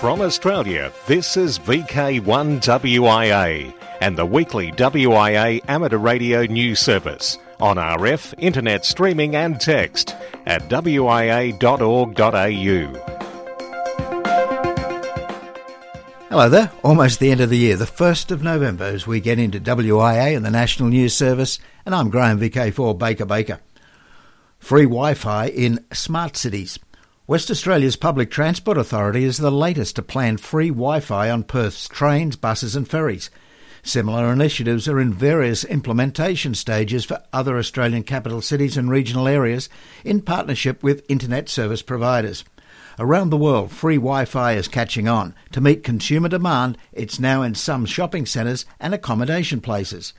From Australia, this is VK1WIA and the weekly WIA amateur radio news service on RF, internet streaming and text at wia.org.au. Hello there, almost the end of the year, the 1st of November, as we get into WIA and the National News Service, and I'm Graham VK4 Baker Baker. Free Wi Fi in smart cities. West Australia's Public Transport Authority is the latest to plan free Wi Fi on Perth's trains, buses, and ferries. Similar initiatives are in various implementation stages for other Australian capital cities and regional areas in partnership with internet service providers. Around the world, free Wi Fi is catching on. To meet consumer demand, it's now in some shopping centres and accommodation places.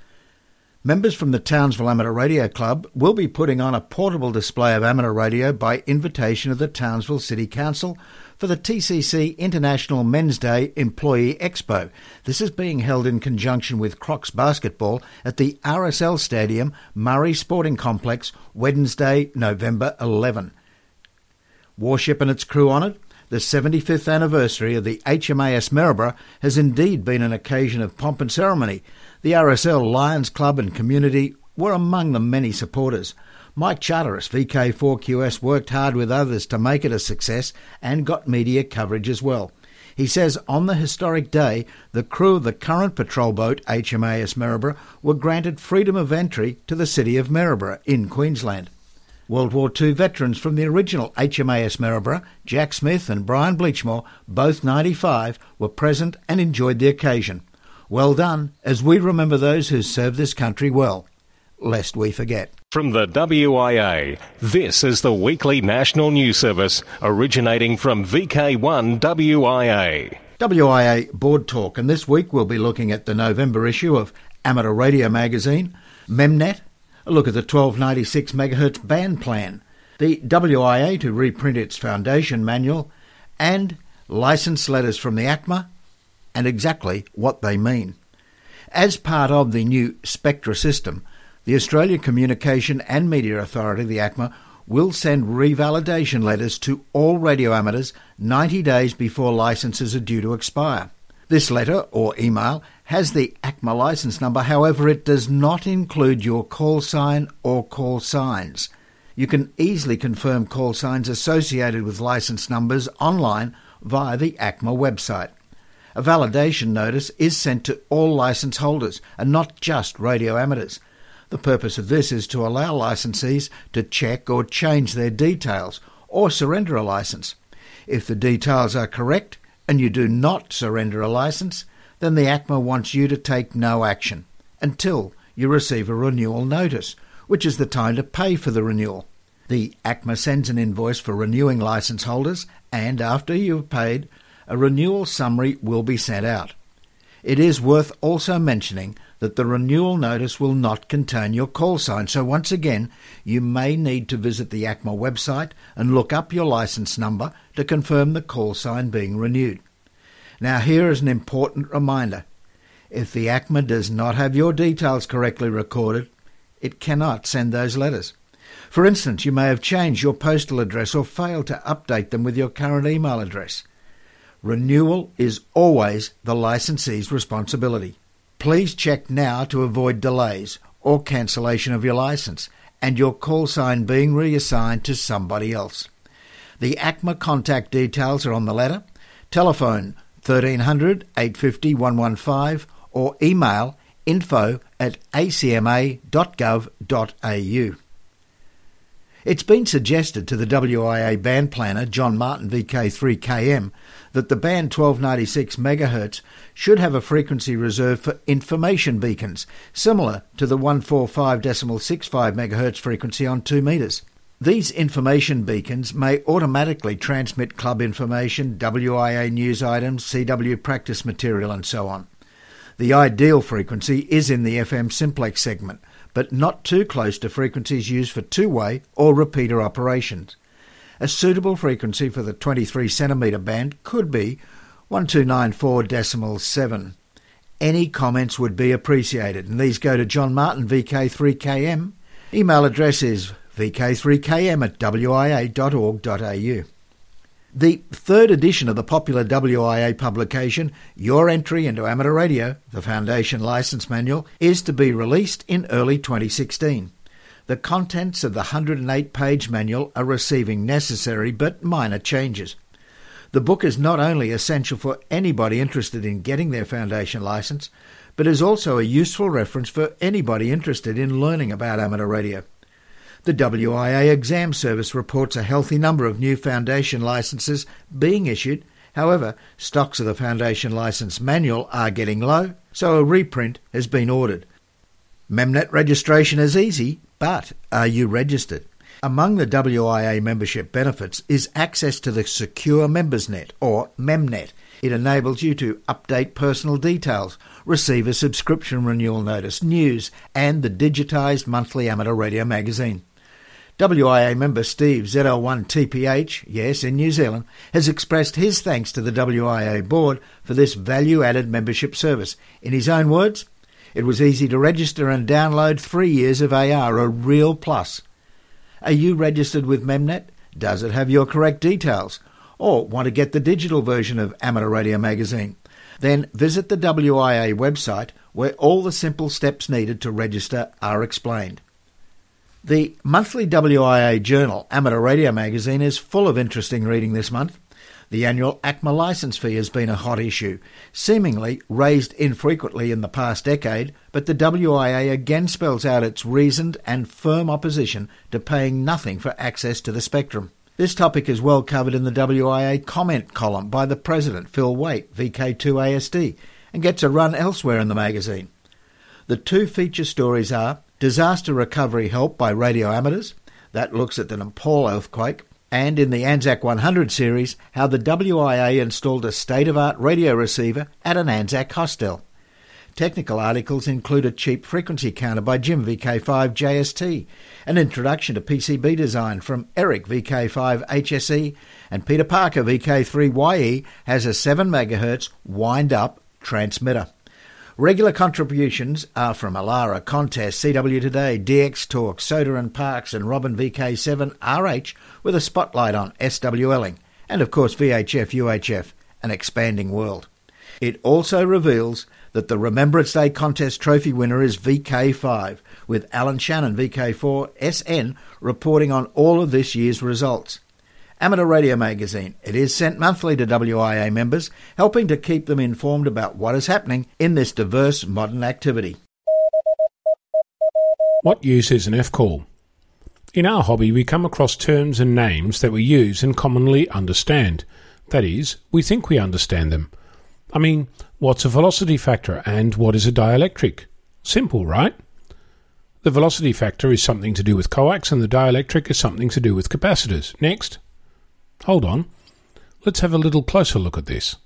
Members from the Townsville Amateur Radio Club will be putting on a portable display of amateur radio by invitation of the Townsville City Council for the TCC International Men's Day Employee Expo. This is being held in conjunction with Crocs Basketball at the RSL Stadium, Murray Sporting Complex, Wednesday, November 11. Warship and its crew honoured. The 75th anniversary of the HMAS Maryborough has indeed been an occasion of pomp and ceremony. The RSL Lions Club and community were among the many supporters. Mike Charteris, VK4QS, worked hard with others to make it a success and got media coverage as well. He says on the historic day, the crew of the current patrol boat HMAS Maryborough were granted freedom of entry to the city of Maryborough in Queensland. World War II veterans from the original HMAS Maryborough, Jack Smith and Brian Bleachmore, both 95, were present and enjoyed the occasion. Well done, as we remember those who served this country well, lest we forget. From the WIA, this is the weekly national news service originating from VK1 WIA. WIA Board Talk, and this week we'll be looking at the November issue of Amateur Radio Magazine, MEMNET, a look at the 1296 MHz band plan, the WIA to reprint its foundation manual, and license letters from the ACMA and exactly what they mean. As part of the new Spectra system, the Australian Communication and Media Authority, the ACMA, will send revalidation letters to all radio amateurs 90 days before licences are due to expire. This letter or email has the ACMA license number, however, it does not include your call sign or call signs. You can easily confirm call signs associated with license numbers online via the ACMA website. A validation notice is sent to all licence holders and not just radio amateurs. The purpose of this is to allow licensees to check or change their details or surrender a licence. If the details are correct and you do not surrender a licence, then the ACMA wants you to take no action until you receive a renewal notice, which is the time to pay for the renewal. The ACMA sends an invoice for renewing licence holders, and after you have paid, a renewal summary will be sent out. It is worth also mentioning that the renewal notice will not contain your call sign, so once again, you may need to visit the ACMA website and look up your license number to confirm the call sign being renewed. Now, here is an important reminder. If the ACMA does not have your details correctly recorded, it cannot send those letters. For instance, you may have changed your postal address or failed to update them with your current email address. Renewal is always the licensee's responsibility. Please check now to avoid delays or cancellation of your license and your call sign being reassigned to somebody else. The ACMA contact details are on the letter. Telephone 1300 850 115 or email info at acma.gov.au. It's been suggested to the WIA band planner, John Martin VK3KM, that the band 1296 MHz should have a frequency reserved for information beacons, similar to the 145.65 MHz frequency on 2 metres. These information beacons may automatically transmit club information, WIA news items, CW practice material, and so on. The ideal frequency is in the FM simplex segment, but not too close to frequencies used for two way or repeater operations. A suitable frequency for the 23 centimetre band could be 1294.7. Any comments would be appreciated, and these go to John Martin, VK3KM. Email address is vk3km at wia.org.au. The third edition of the popular WIA publication, Your Entry into Amateur Radio, the Foundation License Manual, is to be released in early 2016. The contents of the 108 page manual are receiving necessary but minor changes. The book is not only essential for anybody interested in getting their foundation license, but is also a useful reference for anybody interested in learning about amateur radio. The WIA exam service reports a healthy number of new foundation licenses being issued. However, stocks of the foundation license manual are getting low, so a reprint has been ordered. Memnet registration is easy, but are you registered? Among the WIA membership benefits is access to the Secure MembersNet or MEMNet. It enables you to update personal details, receive a subscription renewal notice, news, and the digitised monthly amateur radio magazine. WIA member Steve ZL1TPH, yes, in New Zealand, has expressed his thanks to the WIA board for this value added membership service. In his own words, it was easy to register and download three years of AR, a real plus. Are you registered with Memnet? Does it have your correct details? Or want to get the digital version of Amateur Radio Magazine? Then visit the WIA website where all the simple steps needed to register are explained. The monthly WIA journal, Amateur Radio Magazine, is full of interesting reading this month. The annual ACMA license fee has been a hot issue, seemingly raised infrequently in the past decade, but the WIA again spells out its reasoned and firm opposition to paying nothing for access to the spectrum. This topic is well covered in the WIA comment column by the President, Phil Wait, VK2ASD, and gets a run elsewhere in the magazine. The two feature stories are Disaster Recovery Help by Radio Amateurs, that looks at the Nepal earthquake, and in the Anzac 100 series, how the WIA installed a state of art radio receiver at an Anzac hostel. Technical articles include a cheap frequency counter by Jim VK5 JST, an introduction to PCB design from Eric VK5 HSE, and Peter Parker VK3YE has a 7 MHz wind up transmitter. Regular contributions are from Alara, Contest, CW Today, DX Talk, SOTA and Parks, and Robin VK7RH with a spotlight on SWLing, and of course VHF UHF, an expanding world. It also reveals that the Remembrance Day contest trophy winner is VK5, with Alan Shannon VK4 SN reporting on all of this year's results. Amateur Radio Magazine. It is sent monthly to WIA members, helping to keep them informed about what is happening in this diverse modern activity. What use is an F call? In our hobby, we come across terms and names that we use and commonly understand. That is, we think we understand them. I mean, what's a velocity factor and what is a dielectric? Simple, right? The velocity factor is something to do with coax and the dielectric is something to do with capacitors. Next. Hold on. Let's have a little closer look at this.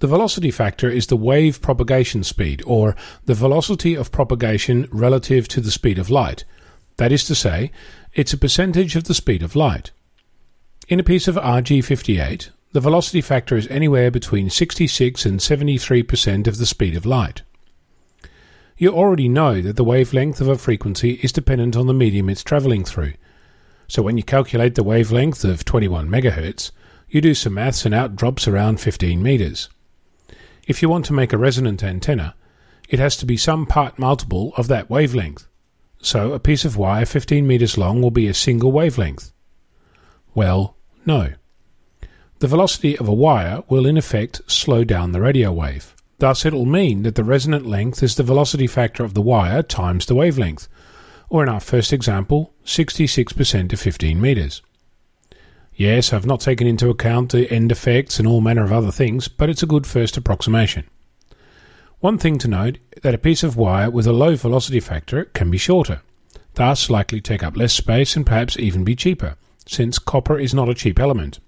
The velocity factor is the wave propagation speed, or the velocity of propagation relative to the speed of light. That is to say, it's a percentage of the speed of light. In a piece of RG58, the velocity factor is anywhere between 66 and 73% of the speed of light. You already know that the wavelength of a frequency is dependent on the medium it's travelling through, so when you calculate the wavelength of 21 MHz, you do some maths and out drops around 15 meters. If you want to make a resonant antenna, it has to be some part multiple of that wavelength. So a piece of wire 15 meters long will be a single wavelength. Well, no. The velocity of a wire will in effect slow down the radio wave. Thus, it will mean that the resonant length is the velocity factor of the wire times the wavelength, or in our first example, 66% to 15 metres. Yes, I've not taken into account the end effects and all manner of other things, but it's a good first approximation. One thing to note that a piece of wire with a low velocity factor can be shorter, thus likely take up less space and perhaps even be cheaper, since copper is not a cheap element.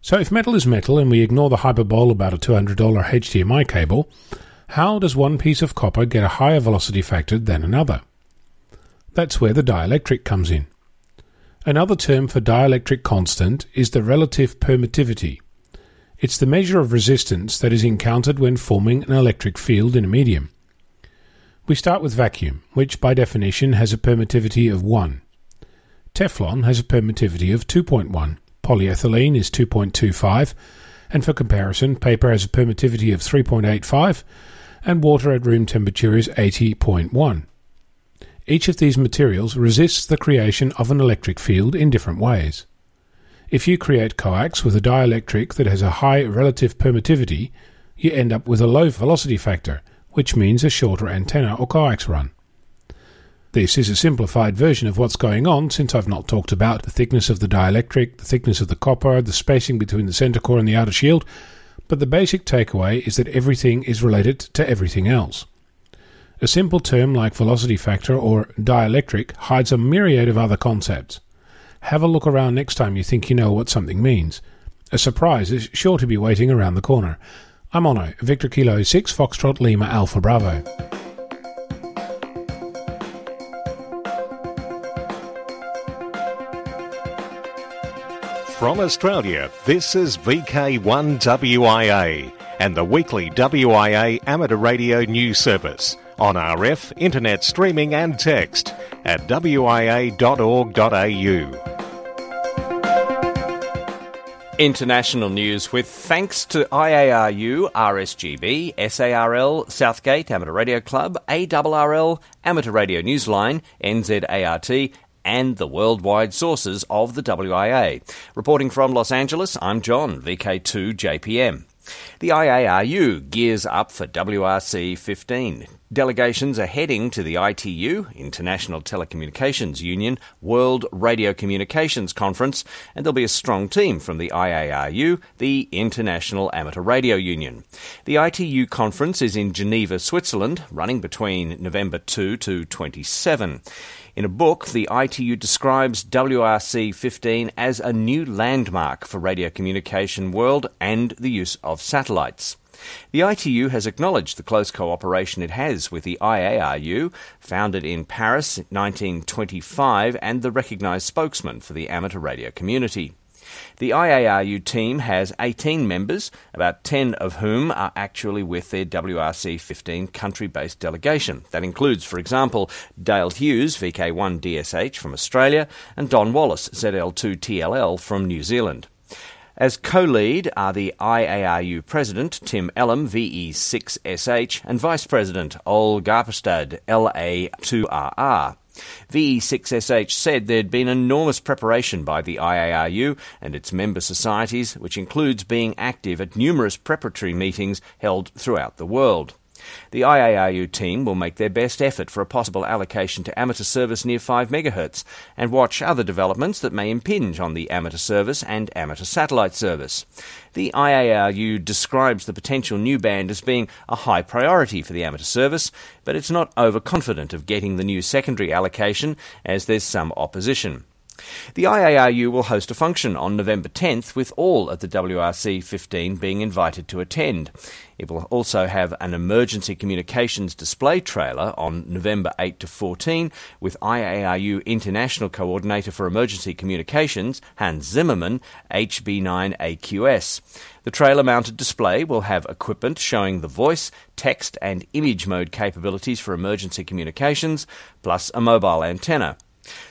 So if metal is metal and we ignore the hyperbole about a $200 HDMI cable, how does one piece of copper get a higher velocity factor than another? That's where the dielectric comes in. Another term for dielectric constant is the relative permittivity. It's the measure of resistance that is encountered when forming an electric field in a medium. We start with vacuum, which by definition has a permittivity of 1. Teflon has a permittivity of 2.1, polyethylene is 2.25, and for comparison, paper has a permittivity of 3.85, and water at room temperature is 80.1. Each of these materials resists the creation of an electric field in different ways. If you create coax with a dielectric that has a high relative permittivity, you end up with a low velocity factor, which means a shorter antenna or coax run. This is a simplified version of what's going on since I've not talked about the thickness of the dielectric, the thickness of the copper, the spacing between the center core and the outer shield, but the basic takeaway is that everything is related to everything else. A simple term like velocity factor or dielectric hides a myriad of other concepts. Have a look around next time you think you know what something means. A surprise is sure to be waiting around the corner. I'm Onno, Victor Kilo 6 Foxtrot Lima Alpha Bravo. From Australia, this is VK1WIA and the weekly WIA amateur radio news service on RF, internet streaming and text at wia.org.au. International news with thanks to IARU, RSGB, SARL, Southgate Amateur Radio Club, ARRL, Amateur Radio Newsline, NZART, and the worldwide sources of the WIA. Reporting from Los Angeles, I'm John, VK2JPM. The IARU gears up for WRC 15. Delegations are heading to the ITU, International Telecommunications Union, World Radio Communications Conference, and there'll be a strong team from the IARU, the International Amateur Radio Union. The ITU conference is in Geneva, Switzerland, running between November 2 to 27. In a book, the ITU describes WRC 15 as a new landmark for radio communication world and the use of satellites. The ITU has acknowledged the close cooperation it has with the IARU, founded in Paris in 1925 and the recognised spokesman for the amateur radio community. The IARU team has 18 members, about 10 of whom are actually with their WRC 15 country based delegation. That includes, for example, Dale Hughes, VK1 DSH from Australia, and Don Wallace, ZL2 TLL from New Zealand. As co-lead are the IARU President Tim Ellam, VE6SH, and Vice President Ole Garpestad, LA2RR. VE6SH said there'd been enormous preparation by the IARU and its member societies, which includes being active at numerous preparatory meetings held throughout the world. The IARU team will make their best effort for a possible allocation to amateur service near 5 MHz and watch other developments that may impinge on the amateur service and amateur satellite service. The IARU describes the potential new band as being a high priority for the amateur service, but it's not overconfident of getting the new secondary allocation as there's some opposition. The IARU will host a function on November 10th with all of the WRC 15 being invited to attend. It will also have an emergency communications display trailer on November 8 to 14 with IARU International Coordinator for Emergency Communications, Hans Zimmerman, HB9AQS. The trailer mounted display will have equipment showing the voice, text, and image mode capabilities for emergency communications, plus a mobile antenna.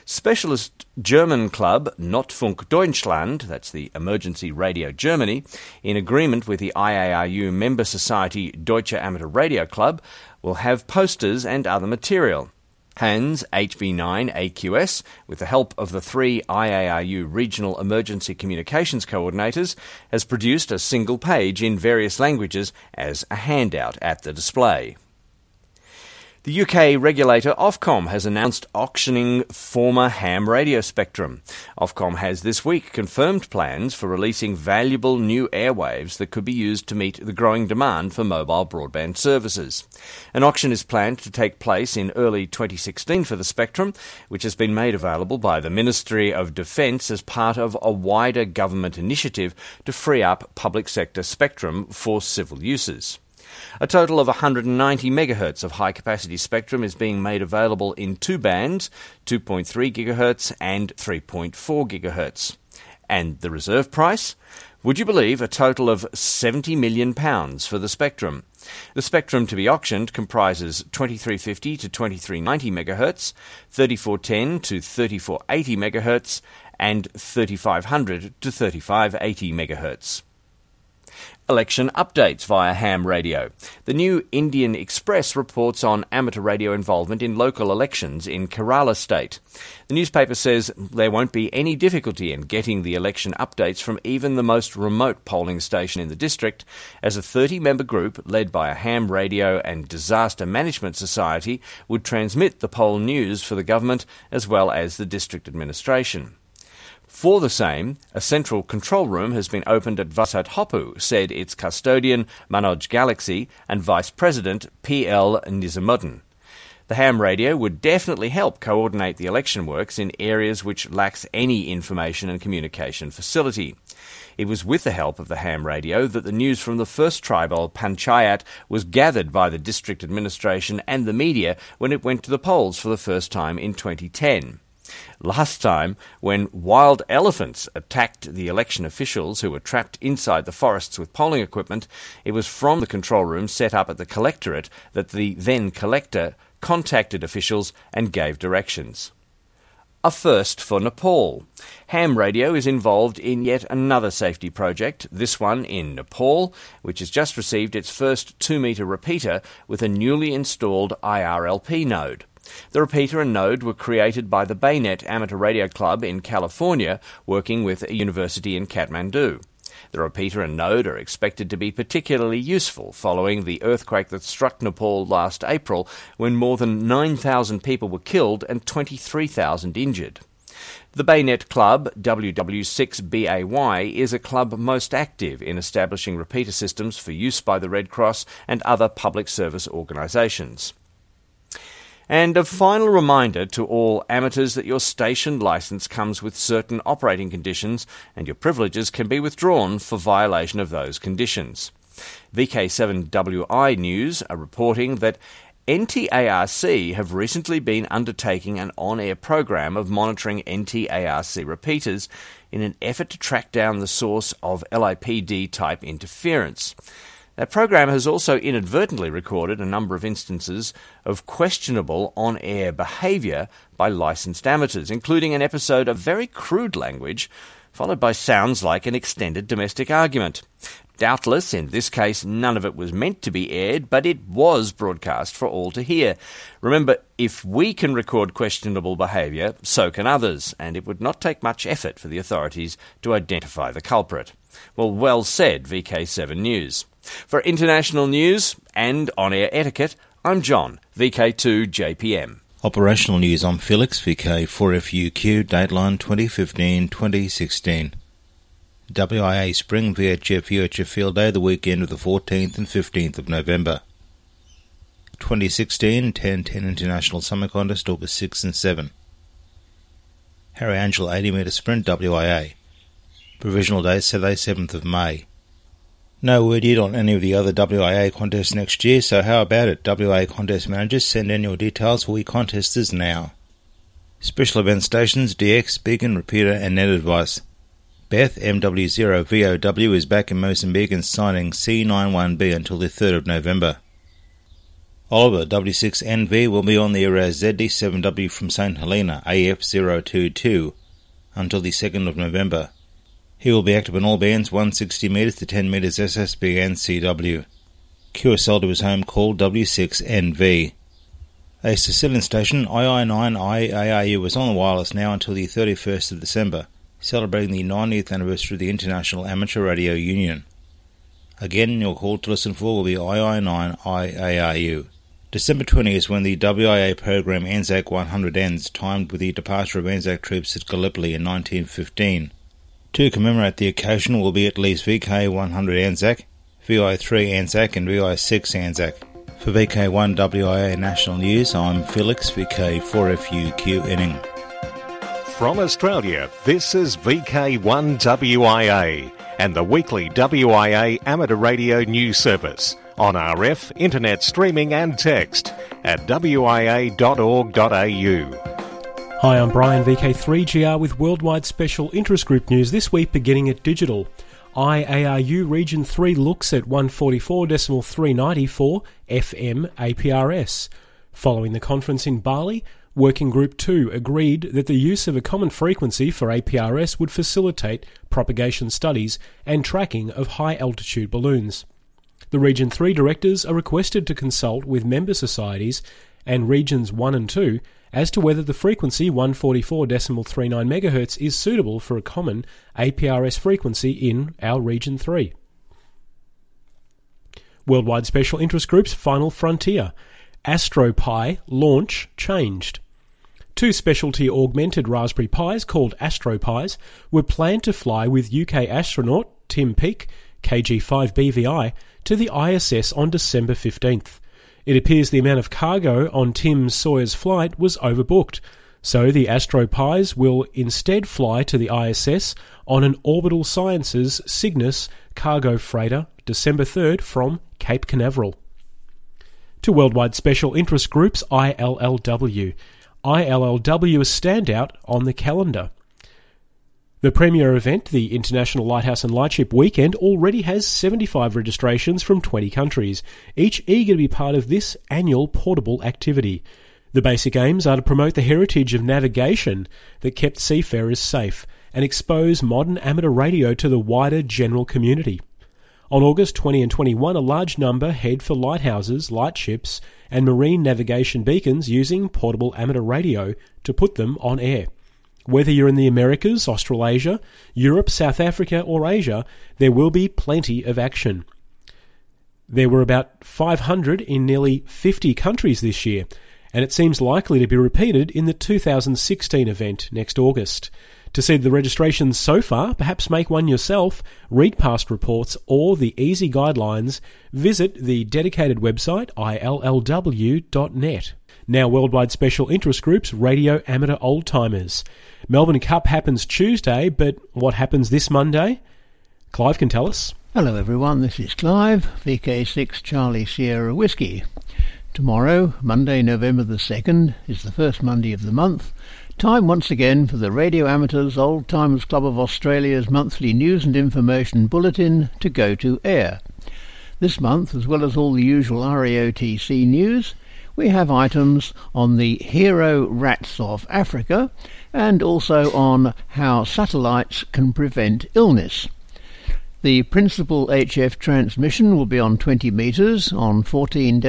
Specialist German club Notfunk Deutschland, that's the Emergency Radio Germany, in agreement with the IARU member society Deutsche Amateur Radio Club, will have posters and other material. Hans HB9AQS, with the help of the three IARU regional emergency communications coordinators, has produced a single page in various languages as a handout at the display. The UK regulator Ofcom has announced auctioning former ham radio spectrum. Ofcom has this week confirmed plans for releasing valuable new airwaves that could be used to meet the growing demand for mobile broadband services. An auction is planned to take place in early 2016 for the spectrum, which has been made available by the Ministry of Defence as part of a wider government initiative to free up public sector spectrum for civil uses. A total of 190 megahertz of high capacity spectrum is being made available in two bands 2.3 gigahertz and 3.4 gigahertz. And the reserve price? Would you believe a total of £70 million for the spectrum? The spectrum to be auctioned comprises 2350 to 2390 MHz, 3410 to 3480 MHz, and 3500 to 3580 MHz. Election updates via ham radio. The new Indian Express reports on amateur radio involvement in local elections in Kerala state. The newspaper says there won't be any difficulty in getting the election updates from even the most remote polling station in the district, as a 30 member group led by a ham radio and disaster management society would transmit the poll news for the government as well as the district administration. For the same, a central control room has been opened at Vasat Hopu, said its custodian Manoj Galaxy and Vice President P.L. Nizamuddin. The ham radio would definitely help coordinate the election works in areas which lacks any information and communication facility. It was with the help of the ham radio that the news from the first tribal panchayat was gathered by the district administration and the media when it went to the polls for the first time in 2010. Last time, when wild elephants attacked the election officials who were trapped inside the forests with polling equipment, it was from the control room set up at the collectorate that the then collector contacted officials and gave directions. A first for Nepal. Ham Radio is involved in yet another safety project, this one in Nepal, which has just received its first 2 metre repeater with a newly installed IRLP node. The repeater and node were created by the Baynet Amateur Radio Club in California, working with a university in Kathmandu. The repeater and node are expected to be particularly useful following the earthquake that struck Nepal last April, when more than 9,000 people were killed and 23,000 injured. The Baynet Club, WW6BAY, is a club most active in establishing repeater systems for use by the Red Cross and other public service organisations. And a final reminder to all amateurs that your station license comes with certain operating conditions and your privileges can be withdrawn for violation of those conditions. VK7WI News are reporting that NTARC have recently been undertaking an on air program of monitoring NTARC repeaters in an effort to track down the source of LIPD type interference. That program has also inadvertently recorded a number of instances of questionable on air behaviour by licensed amateurs, including an episode of very crude language, followed by sounds like an extended domestic argument. Doubtless, in this case, none of it was meant to be aired, but it was broadcast for all to hear. Remember, if we can record questionable behaviour, so can others, and it would not take much effort for the authorities to identify the culprit. Well, well said, VK7 News. For international news and on air etiquette, I'm John, VK2JPM. Operational news I'm Felix, VK4FUQ, Dateline 2015 2016. WIA Spring VHF UHF Field Day, the weekend of the 14th and 15th of November. 2016 1010 International Summer Contest, August 6 and 7. Harry Angel 80 metre sprint WIA. Provisional day Saturday 7th of May. No word yet on any of the other WIA contests next year, so how about it? WIA contest managers send in your details for we contesters now. Special event stations DX, Beacon, Repeater, and Net Advice. Beth MW0VOW is back in Mozambique and signing C91B until the 3rd of November. Oliver W6NV will be on the air as ZD7W from St Helena AF022 until the 2nd of November. He will be active on all bands 160 metres to 10 metres SSB and CW. QSL to his home call W6NV. A Sicilian station, II9IARU, was on the wireless now until the 31st of December, celebrating the 90th anniversary of the International Amateur Radio Union. Again, your call to listen for will be II9IARU. December 20 is when the WIA program Anzac 100 ends, timed with the departure of Anzac troops at Gallipoli in 1915. To commemorate the occasion will be at least VK100 Anzac, VI3 Anzac, and VI6 Anzac. For VK1 WIA National News, I'm Felix, VK4FUQ Enning. From Australia, this is VK1WIA and the weekly WIA amateur radio news service on RF, internet streaming and text at wia.org.au. Hi, I'm Brian VK3GR with worldwide special interest group news this week beginning at digital. IARU Region 3 looks at 144.390 for FM APRS. Following the conference in Bali, Working Group 2 agreed that the use of a common frequency for APRS would facilitate propagation studies and tracking of high altitude balloons. The Region 3 directors are requested to consult with member societies and Regions 1 and 2 as to whether the frequency 144.39 MHz is suitable for a common APRS frequency in our Region 3. Worldwide Special Interest Group's final frontier. AstroPi launch changed. Two specialty augmented Raspberry Pis called AstroPis were planned to fly with UK astronaut Tim Peake, KG5BVI, to the ISS on December 15th. It appears the amount of cargo on Tim Sawyer's flight was overbooked, so the AstroPis will instead fly to the ISS on an Orbital Sciences Cygnus cargo freighter December 3rd from Cape Canaveral. To Worldwide Special Interest Groups ILLW. ILLW is standout on the calendar. The premier event, the International Lighthouse and Lightship Weekend, already has 75 registrations from 20 countries, each eager to be part of this annual portable activity. The basic aims are to promote the heritage of navigation that kept seafarers safe and expose modern amateur radio to the wider general community. On August 20 and 21, a large number head for lighthouses, lightships, and marine navigation beacons using portable amateur radio to put them on air. Whether you're in the Americas, Australasia, Europe, South Africa, or Asia, there will be plenty of action. There were about 500 in nearly 50 countries this year, and it seems likely to be repeated in the 2016 event next August. To see the registrations so far, perhaps make one yourself, read past reports or the easy guidelines, visit the dedicated website illw.net. Now, worldwide special interest groups, Radio Amateur Old Timers. Melbourne Cup happens Tuesday, but what happens this Monday? Clive can tell us. Hello, everyone. This is Clive, VK6 Charlie Sierra Whiskey. Tomorrow, Monday, November the 2nd, is the first Monday of the month. Time once again for the Radio Amateurs Old Timers Club of Australia's monthly news and information bulletin to go to air. This month, as well as all the usual RAOTC news, we have items on the hero rats of Africa and also on how satellites can prevent illness. The principal HF transmission will be on 20 metres on 14.150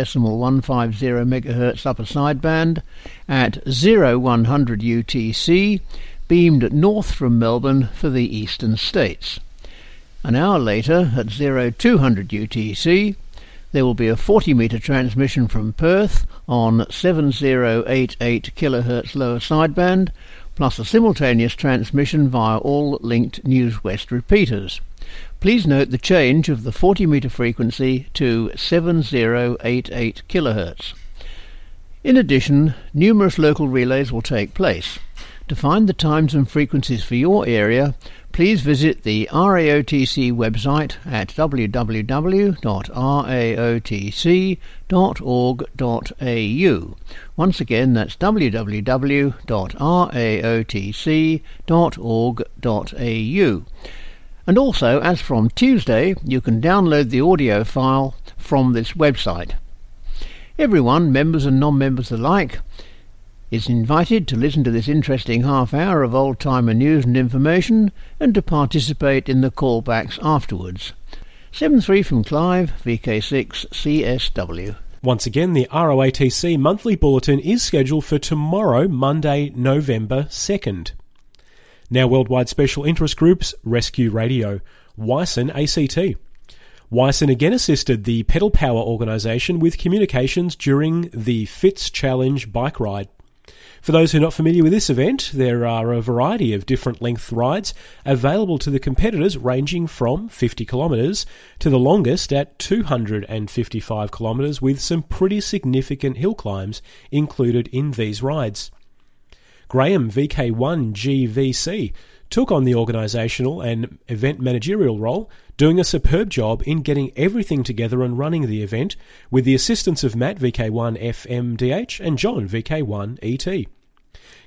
MHz upper sideband at 0100 UTC, beamed north from Melbourne for the eastern states. An hour later, at 0200 UTC, there will be a 40 metre transmission from Perth on 7088 kHz lower sideband, plus a simultaneous transmission via all linked News West repeaters. Please note the change of the 40 metre frequency to 7088 kHz. In addition, numerous local relays will take place. To find the times and frequencies for your area, please visit the RAOTC website at www.raotc.org.au. Once again, that's www.raotc.org.au. And also, as from Tuesday, you can download the audio file from this website. Everyone, members and non members alike, is invited to listen to this interesting half hour of old timer news and information and to participate in the callbacks afterwards. 7-3 from Clive, VK6 CSW. Once again, the RAOTC monthly bulletin is scheduled for tomorrow, Monday, November 2nd. Now, worldwide special interest groups Rescue Radio, WICEN ACT. WICEN again assisted the Pedal Power organisation with communications during the Fitz Challenge bike ride. For those who are not familiar with this event, there are a variety of different length rides available to the competitors ranging from 50 kilometres to the longest at 255 kilometres with some pretty significant hill climbs included in these rides. Graham VK1 GVC took on the organisational and event managerial role, doing a superb job in getting everything together and running the event with the assistance of Matt VK1 FMDH and John VK1 ET.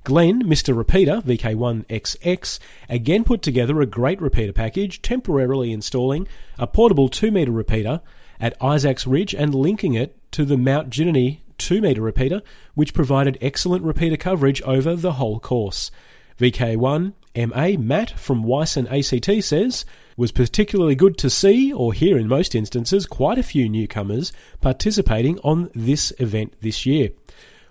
Glenn, Mr. Repeater, VK1XX, again put together a great repeater package, temporarily installing a portable 2 metre repeater at Isaacs Ridge and linking it to the Mount Ginini 2 metre repeater, which provided excellent repeater coverage over the whole course. VK1 MA Matt from WICEN ACT says, was particularly good to see, or hear in most instances, quite a few newcomers participating on this event this year.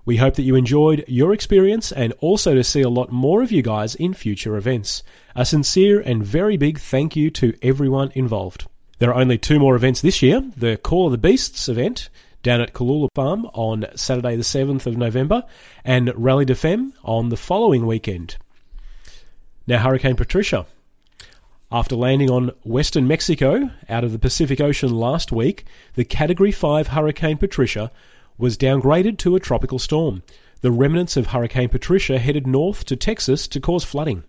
We hope that you enjoyed your experience and also to see a lot more of you guys in future events. A sincere and very big thank you to everyone involved. There are only two more events this year the Call of the Beasts event down at Kalula Farm on Saturday, the 7th of November, and Rally de Femme on the following weekend. Now, Hurricane Patricia. After landing on western Mexico out of the Pacific Ocean last week, the Category 5 Hurricane Patricia was downgraded to a tropical storm. The remnants of Hurricane Patricia headed north to Texas to cause flooding.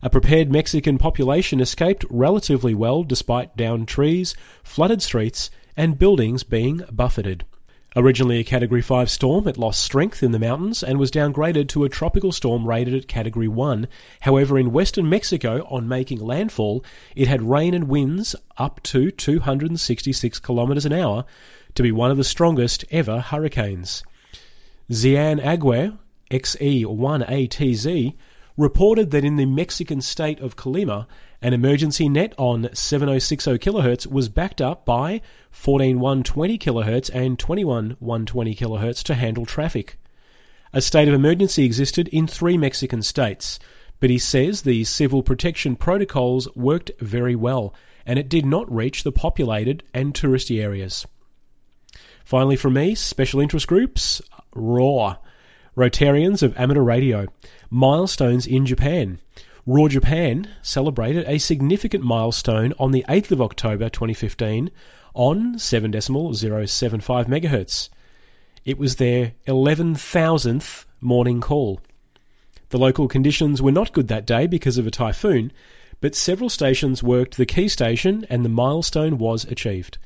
A prepared Mexican population escaped relatively well despite downed trees, flooded streets, and buildings being buffeted. Originally a Category 5 storm, it lost strength in the mountains and was downgraded to a tropical storm rated at Category 1. However, in western Mexico, on making landfall, it had rain and winds up to 266 kilometers an hour, to be one of the strongest ever hurricanes. Xian Agüe, XE1ATZ, reported that in the Mexican state of Colima, an emergency net on 7060 kHz was backed up by 14120 kHz and 21120 kHz to handle traffic. A state of emergency existed in three Mexican states, but he says the civil protection protocols worked very well and it did not reach the populated and touristy areas. Finally, from me, special interest groups, RAW, Rotarians of Amateur Radio, milestones in Japan. Raw Japan celebrated a significant milestone on the 8th of October 2015 on 7.075 MHz. It was their 11,000th morning call. The local conditions were not good that day because of a typhoon, but several stations worked the key station and the milestone was achieved.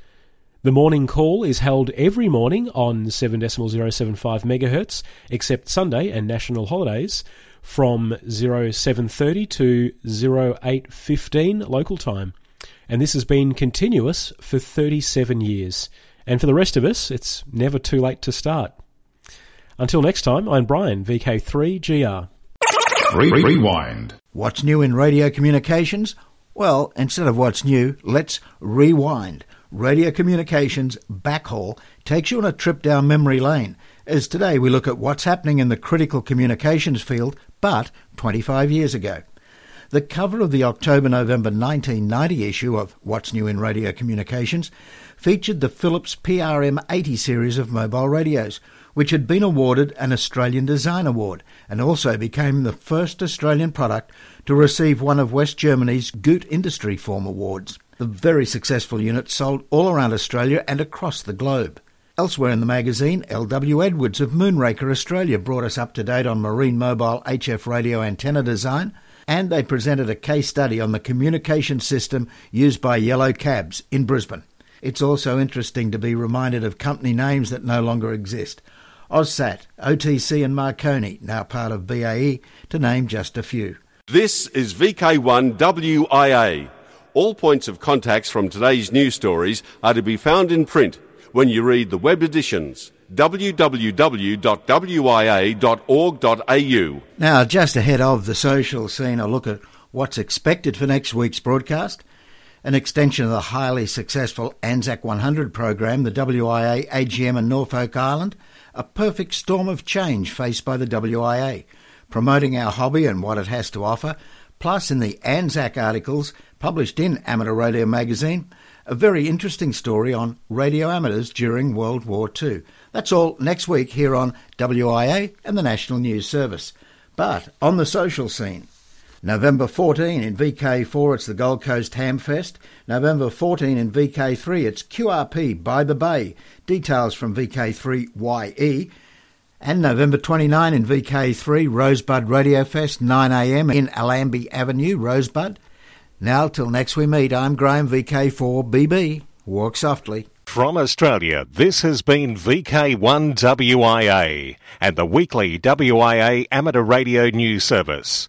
The morning call is held every morning on 7.075 MHz, except Sunday and national holidays, from 0730 to 0815 local time. And this has been continuous for 37 years. And for the rest of us, it's never too late to start. Until next time, I'm Brian, VK3GR. Rewind. What's new in radio communications? Well, instead of what's new, let's rewind. Radio Communications Backhaul takes you on a trip down memory lane as today we look at what's happening in the critical communications field, but 25 years ago. The cover of the October November 1990 issue of What's New in Radio Communications featured the Philips PRM 80 series of mobile radios, which had been awarded an Australian Design Award and also became the first Australian product to receive one of West Germany's Gut Industry Form Awards. The very successful unit sold all around Australia and across the globe. Elsewhere in the magazine, L.W. Edwards of Moonraker Australia brought us up to date on marine mobile HF radio antenna design, and they presented a case study on the communication system used by yellow cabs in Brisbane. It's also interesting to be reminded of company names that no longer exist. AUSSAT, OTC and Marconi, now part of BAE, to name just a few. This is VK1WIA. All points of contacts from today's news stories are to be found in print when you read the web editions www.wia.org.au. Now, just ahead of the social scene, a look at what's expected for next week's broadcast. An extension of the highly successful ANZAC 100 program, the WIA AGM in Norfolk Island, a perfect storm of change faced by the WIA, promoting our hobby and what it has to offer, plus in the ANZAC articles published in Amateur Radio magazine, a very interesting story on radio amateurs during World War II. That's all next week here on WIA and the National News Service. But on the social scene, November 14 in VK4 it's the Gold Coast Hamfest. November 14 in VK3 it's QRP by the Bay. Details from VK3YE. And November 29 in VK3 Rosebud Radio Fest 9am in Allambie Avenue, Rosebud. Now, till next we meet, I'm Graham VK4BB. Walk softly. From Australia, this has been VK1WIA and the weekly WIA amateur radio news service.